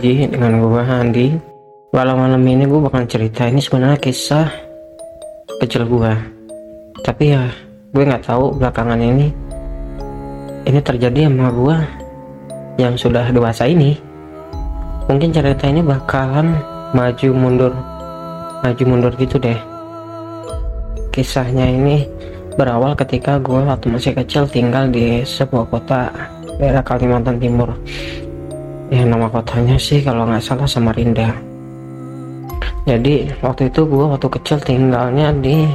lagi dengan gue Andi Malam malam ini gue bakal cerita ini sebenarnya kisah kecil gue Tapi ya gue nggak tahu belakangan ini Ini terjadi sama gue yang sudah dewasa ini. Mungkin cerita ini bakalan maju mundur Maju mundur gitu deh. Kisahnya ini berawal ketika gue waktu masih kecil tinggal di sebuah kota daerah Kalimantan Timur ya nama kotanya sih kalau nggak salah Samarinda. Jadi waktu itu gue waktu kecil tinggalnya di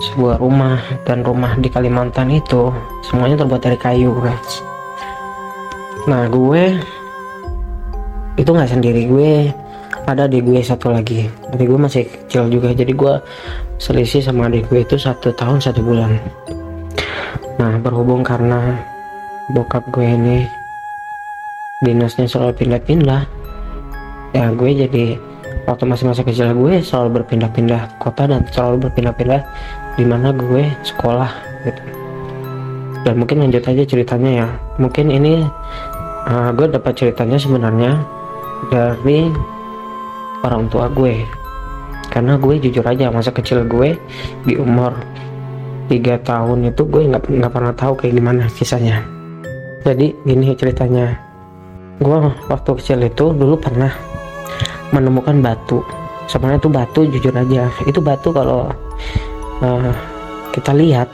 sebuah rumah dan rumah di Kalimantan itu semuanya terbuat dari kayu guys. Nah gue itu nggak sendiri gue ada di gue satu lagi. Jadi gue masih kecil juga jadi gue selisih sama adik gue itu satu tahun satu bulan. Nah berhubung karena bokap gue ini dinasnya selalu pindah-pindah. Ya gue jadi waktu masih masa kecil gue selalu berpindah-pindah kota dan selalu berpindah-pindah di mana gue sekolah gitu. Dan mungkin lanjut aja ceritanya ya. Mungkin ini uh, gue dapat ceritanya sebenarnya dari orang tua gue. Karena gue jujur aja masa kecil gue di umur tiga tahun itu gue nggak nggak pernah tahu kayak gimana kisahnya jadi gini ceritanya gue waktu kecil itu dulu pernah menemukan batu. Sebenarnya itu batu jujur aja. Itu batu kalau uh, kita lihat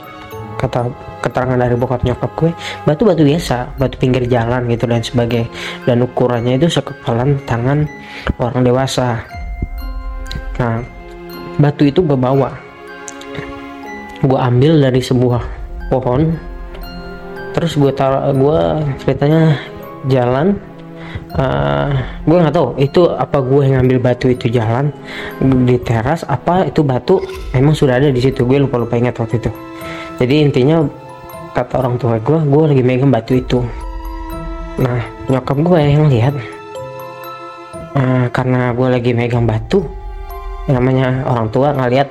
kata keterangan dari bokap nyokap gue batu batu biasa batu pinggir jalan gitu dan sebagai dan ukurannya itu sekepalan tangan orang dewasa. Nah batu itu gue bawa. Gue ambil dari sebuah pohon. Terus gue taruh gue ceritanya jalan uh, gue nggak tahu itu apa gue yang ngambil batu itu jalan di teras apa itu batu memang sudah ada di situ? Gue lupa lupa ingat waktu itu. Jadi intinya kata orang tua gue gue lagi megang batu itu. Nah nyokap gue yang lihat uh, karena gue lagi megang batu namanya orang tua ngeliat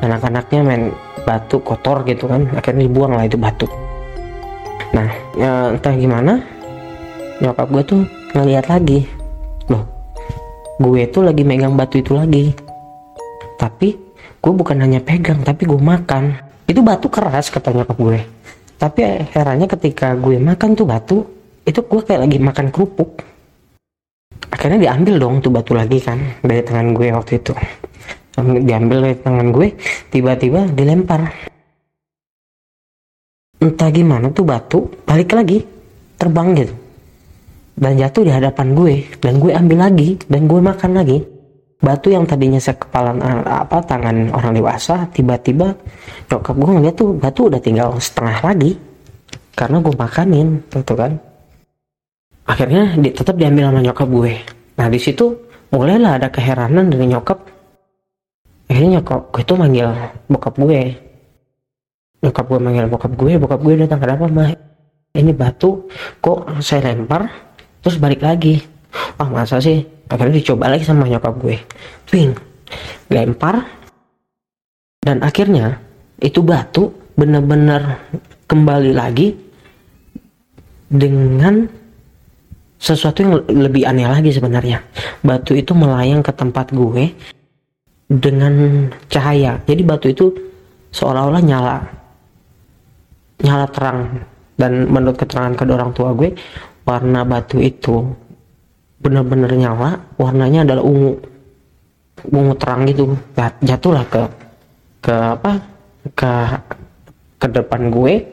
anak-anaknya main batu kotor gitu kan akhirnya dibuang lah itu batu. Nah ya, entah gimana nyokap gue tuh ngeliat lagi. Loh gue tuh lagi megang batu itu lagi. Tapi gue bukan hanya pegang tapi gue makan. Itu batu keras kata nyokap gue. Tapi herannya ketika gue makan tuh batu itu gue kayak lagi makan kerupuk. Akhirnya diambil dong tuh batu lagi kan dari tangan gue waktu itu. Diambil dari tangan gue tiba-tiba dilempar. Entah gimana tuh batu balik lagi terbang gitu dan jatuh di hadapan gue. Dan gue ambil lagi. Dan gue makan lagi. Batu yang tadinya sekepalan eh, apa tangan orang dewasa tiba-tiba nyokap gue ngeliat tuh batu udah tinggal setengah lagi. Karena gue makanin gitu kan. Akhirnya di, tetap diambil sama nyokap gue. Nah di situ mulailah ada keheranan dari nyokap. Akhirnya nyokap gue tuh manggil bokap gue. Nyokap gue manggil bokap gue. Bokap gue datang kenapa mah ini batu kok saya lempar terus balik lagi. Wah masa sih? Akhirnya dicoba lagi sama nyokap gue. Twing lempar. Dan akhirnya itu batu bener-bener kembali lagi dengan sesuatu yang lebih aneh lagi sebenarnya. Batu itu melayang ke tempat gue dengan cahaya. Jadi batu itu seolah-olah nyala. Nyala terang. Dan menurut keterangan kedua orang tua gue warna batu itu benar-benar nyala warnanya adalah ungu. Ungu terang gitu. Jatuhlah ke ke apa? Ke ke depan gue.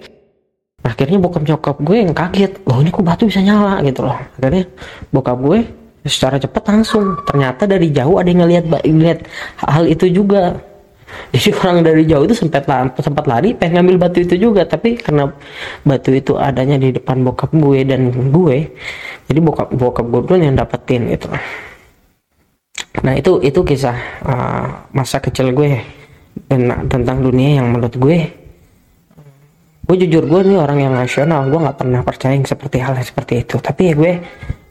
Akhirnya bokap nyokap gue yang kaget loh ini kok batu bisa nyala? Gitu loh. Akhirnya bokap gue secara cepat langsung. Ternyata dari jauh ada yang ngelihat ngeliat hal itu juga jadi orang dari jauh itu sempat sempat lari pengen ngambil batu itu juga. Tapi karena batu itu adanya di depan bokap gue dan gue jadi bokap bokap gue dulu yang dapetin itu nah itu itu kisah uh, masa kecil gue dan tentang dunia yang menurut gue. Gue jujur gue nih orang yang nasional gue nggak pernah percaya yang seperti hal yang seperti itu. Tapi ya gue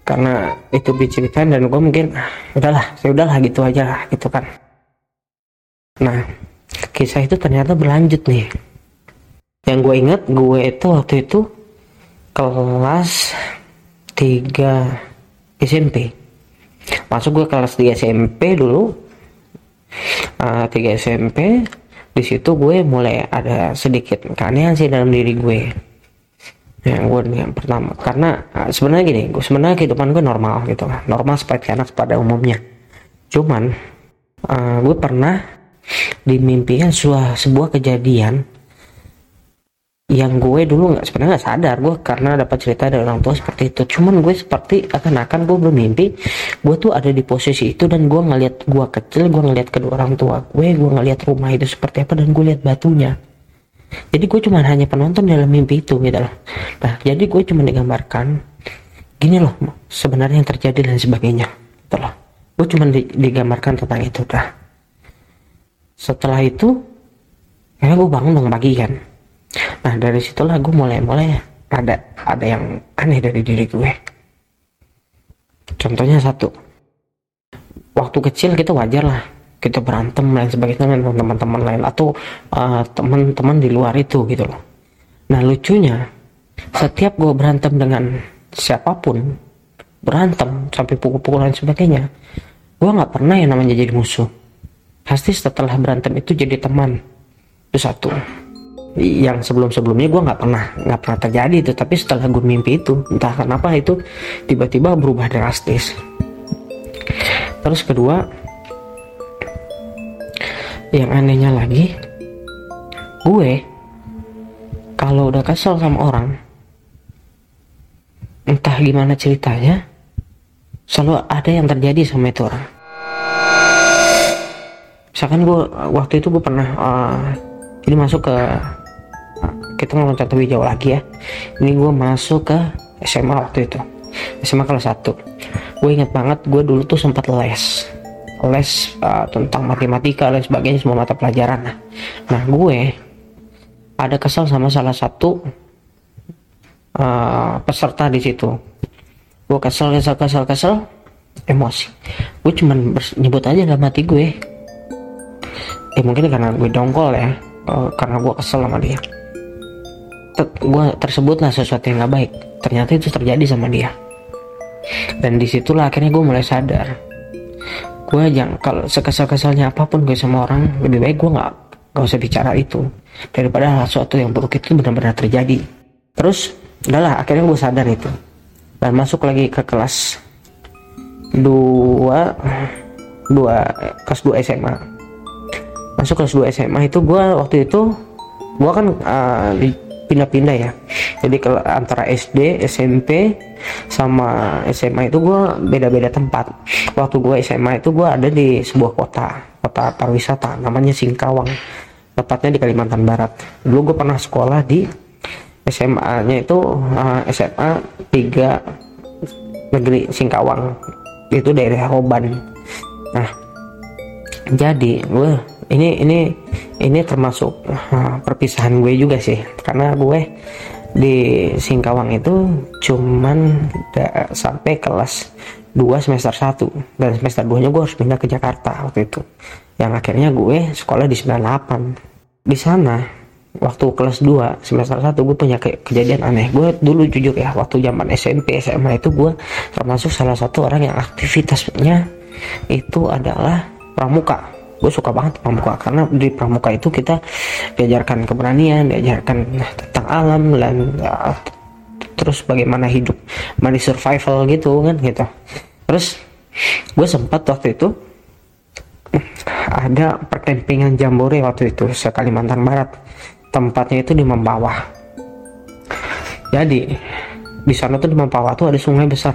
karena itu diceritain dan gue mungkin ah, udahlah saya udahlah gitu aja gitu kan Nah, kisah itu ternyata berlanjut nih. Yang gue inget, gue itu waktu itu kelas 3 SMP masuk gue kelas 3 SMP dulu. Uh, 3 SMP di situ gue mulai ada sedikit keanehan sih dalam diri gue. Yang gue yang pertama. Karena uh, sebenarnya gini gue sebenarnya kehidupan gue normal gitu. Normal seperti anak pada umumnya. Cuman uh, gue pernah di mimpinya sebuah sebuah kejadian yang gue dulu nggak sebenarnya nggak sadar gue karena dapat cerita dari orang tua seperti itu. Cuman gue seperti akan-akan gue bermimpi gue tuh ada di posisi itu dan gue ngeliat gue kecil gue ngeliat kedua orang tua gue gue ngeliat rumah itu seperti apa dan gue lihat batunya. Jadi gue cuma hanya penonton dalam mimpi itu gitu loh. Nah jadi gue cuma digambarkan gini loh sebenarnya yang terjadi dan sebagainya. Gitu loh. Gue cuma digambarkan tentang itu dah setelah itu ya gue bangun dong pagi kan. Nah dari situlah gue mulai-mulai ada ada yang aneh dari diri gue. Contohnya satu waktu kecil kita wajar lah kita berantem lain sebagainya dengan teman-teman lain atau uh, teman-teman di luar itu gitu loh. Nah lucunya setiap gue berantem dengan siapa pun berantem sampai pukul-pukulan sebagainya gue nggak pernah yang namanya jadi musuh pasti setelah berantem itu jadi teman. Itu satu. Yang sebelum-sebelumnya gue nggak pernah nggak pernah terjadi itu. Tapi setelah gue mimpi itu entah kenapa itu tiba-tiba berubah drastis. Terus kedua yang anehnya lagi gue kalau udah kesel sama orang entah gimana ceritanya selalu ada yang terjadi sama itu orang misalkan gue waktu itu gue pernah uh, ini masuk ke kita loncat lebih jauh lagi ya. Ini gue masuk ke SMA waktu itu. SMA kelas 1 gue inget banget gue dulu tuh sempat les. Les uh, tentang matematika dan sebagainya semua mata pelajaran. Nah, nah gue ada kesal sama salah satu uh, peserta di situ. Gue kesel kesel kesel kesel emosi. Gue cuman nyebut aja dalam hati gue eh mungkin karena gue dongkol ya. Uh, karena gue kesel sama dia. Gue tersebutlah sesuatu yang gak baik. Ternyata itu terjadi sama dia. Dan di situlah akhirnya gue mulai sadar. Gue jangan kalau sekesal-kesalnya apa pun gue sama orang lebih baik gue nggak nggak usah bicara itu. Daripada sesuatu yang buruk itu benar-benar terjadi. Terus udahlah akhirnya gue sadar itu. Dan masuk lagi ke kelas dua dua kelas 2 SMA masuk kelas 2 SMA itu gue waktu itu gue kan uh, pindah-pindah ya. Jadi kalau antara SD SMP sama SMA itu gue beda-beda tempat. Waktu gue SMA itu gue ada di sebuah kota kota pariwisata namanya Singkawang. Tepatnya di Kalimantan Barat. Dulu gue pernah sekolah di SMA nya itu uh, SMA 3 negeri Singkawang. Itu daerah Roban nah jadi gue ini ini ini termasuk uh, perpisahan gue juga sih. Karena gue di Singkawang itu cuman sampai kelas 2 semester 1 dan semester 2 nya gue harus pindah ke Jakarta waktu itu. Yang akhirnya gue sekolah di 98 di sana waktu kelas 2 semester 1 gue punya ke kejadian aneh. Gue dulu jujur ya waktu zaman SMP SMA itu gue termasuk salah satu orang yang aktivitasnya itu adalah pramuka gue suka banget pramuka karena di pramuka itu kita diajarkan keberanian diajarkan tentang alam dan ya, terus bagaimana hidup mani survival gitu kan gitu. Terus gue sempat waktu itu ada perkempingan jambore waktu itu se Kalimantan Barat. Tempatnya itu di Membawah jadi di sana tuh di Membawah tuh ada sungai besar.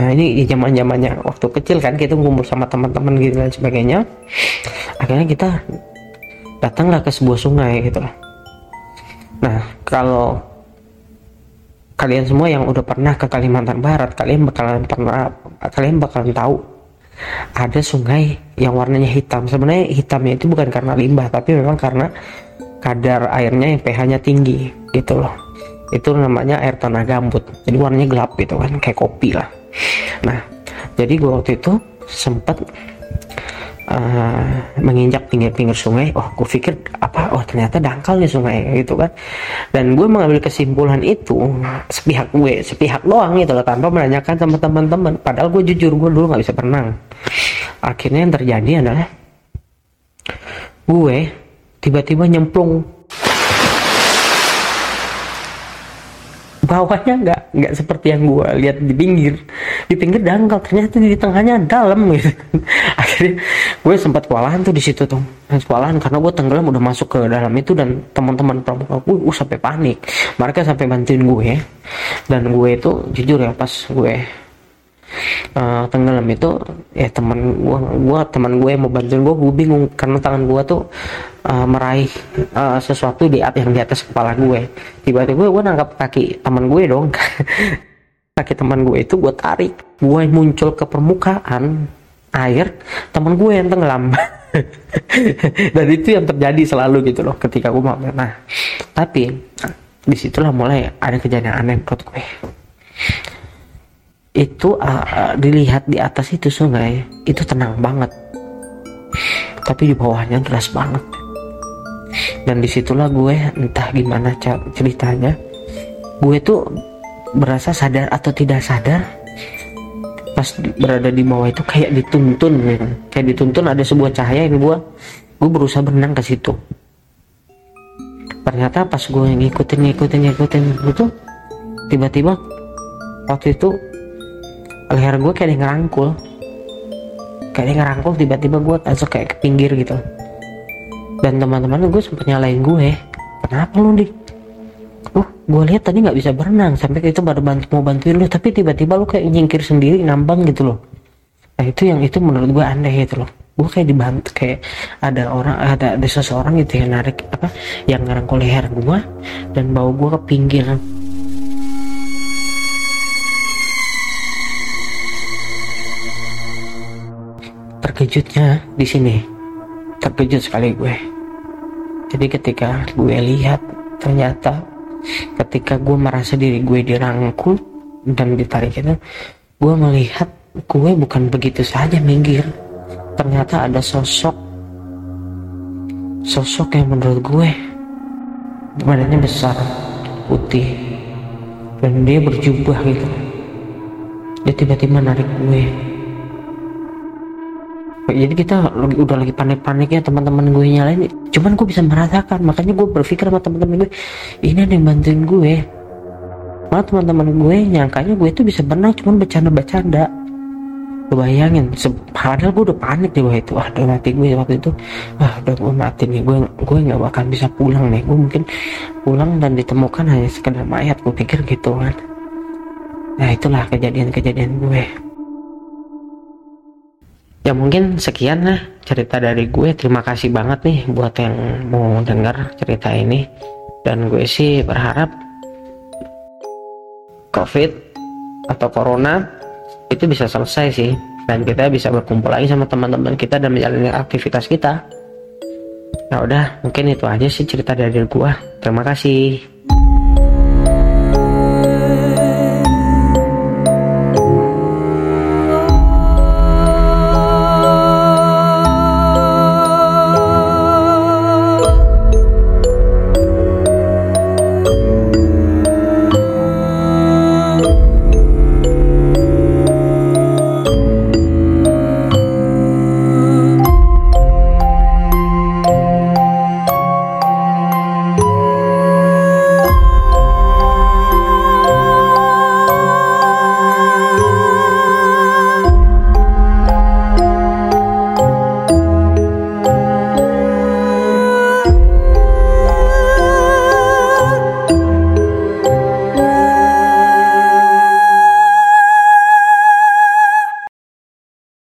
Nah ini zaman zamannya waktu kecil kan kita ngumpul sama teman-teman gitu dan sebagainya akhirnya kita datanglah ke sebuah sungai gitu loh nah kalau kalian semua yang udah pernah ke Kalimantan Barat kalian bakalan pernah kalian bakalan tahu ada sungai yang warnanya hitam. Sebenarnya hitamnya itu bukan karena limbah tapi memang karena kadar airnya yang pH-nya tinggi gitu loh. Itu namanya air tanah gambut. Jadi warnanya gelap gitu kan kayak kopi lah. Nah jadi gue waktu itu sempat uh, menginjak pinggir-pinggir sungai. Oh gue pikir apa? Oh ternyata dangkal nih sungai gitu kan. Dan gue mengambil kesimpulan itu sepihak gue sepihak doang gitu loh tanpa menanyakan sama teman-teman. Padahal gue jujur gue dulu nggak bisa berenang. Akhirnya yang terjadi adalah gue tiba-tiba nyemplung bawahnya nggak nggak seperti yang gue lihat di pinggir. Di pinggir dangkal ternyata di tengahnya dalam gitu. Akhirnya gue sempat kewalahan tuh di situ tuh. Kewalahan karena gue tenggelam udah masuk ke dalam itu dan teman-teman pramuka gue uh, sampai panik. Mereka sampai bantuin gue dan gue itu jujur ya pas gue uh, tenggelam itu ya teman gua gua teman gue mau bantuin gue gue bingung karena tangan gue tuh uh, meraih uh, sesuatu di yang di atas kepala gue tiba-tiba gue nangkap kaki teman gue dong. Kaki teman gue itu gue tarik. Gue muncul ke permukaan air teman gue yang tenggelam. Dan itu yang terjadi selalu gitu loh ketika gue mau nah tapi di situlah mulai ada kejadian aneh menurut gue itu uh, dilihat di atas itu sungai. Itu tenang banget. Tapi di bawahnya deras banget. Dan di situlah gue entah gimana ceritanya gue tuh berasa sadar atau tidak sadar pas berada di bawah itu kayak dituntun ya. kayak dituntun ada sebuah cahaya yang gue gue berusaha berenang ke situ. Ternyata pas gue ngikutin ngikutin ngikutin itu tiba-tiba waktu itu leher gue kayak ngerangkul. Kayak ngerangkul tiba-tiba gue langsung kayak ke pinggir gitu. Dan teman-teman gue sempet nyalain gue kenapa lu nih uh gue lihat tadi nggak bisa berenang. Sampai itu baru bantu mau bantuin lu. Tapi tiba-tiba lu kayak nyingkir sendiri nambang gitu loh. Nah itu yang itu menurut gue aneh gitu loh. Gue kayak dibantu kayak ada orang ada ada seseorang gitu yang narik apa yang ngerangkul leher gue dan bawa gue ke pinggir terkejutnya di sini. Terkejut sekali gue. Jadi ketika gue lihat ternyata ketika gue merasa diri gue dirangkul dan ditarik itu gue melihat gue bukan begitu saja minggir. Ternyata ada sosok sosok yang menurut gue badannya besar putih dan dia berjubah gitu. Dia tiba-tiba narik gue jadi kita udah lagi panik-paniknya teman-teman gue nyalain. Cuman gue bisa merasakan makanya gue berpikir sama teman-teman gue ini ada yang bantuin gue. Malah teman-teman gue nyangkanya gue itu bisa berenang cuman bercanda-bercanda. Gue bayangin padahal gue udah panik di bawah itu. Ah udah mati gue waktu itu. Ah udah gue mati nih gue gue nggak bakal bisa pulang nih. Gue mungkin pulang dan ditemukan hanya sekedar mayat gue pikir gitu kan. Nah itulah kejadian-kejadian gue ya mungkin sekian lah cerita dari gue. Terima kasih banget nih buat yang mau dengar cerita ini. Dan gue sih berharap covid atau corona itu bisa selesai sih. Dan kita bisa berkumpul lagi sama teman-teman kita dan menjalani aktivitas kita. Ya udah mungkin itu aja sih cerita dari gue. Terima kasih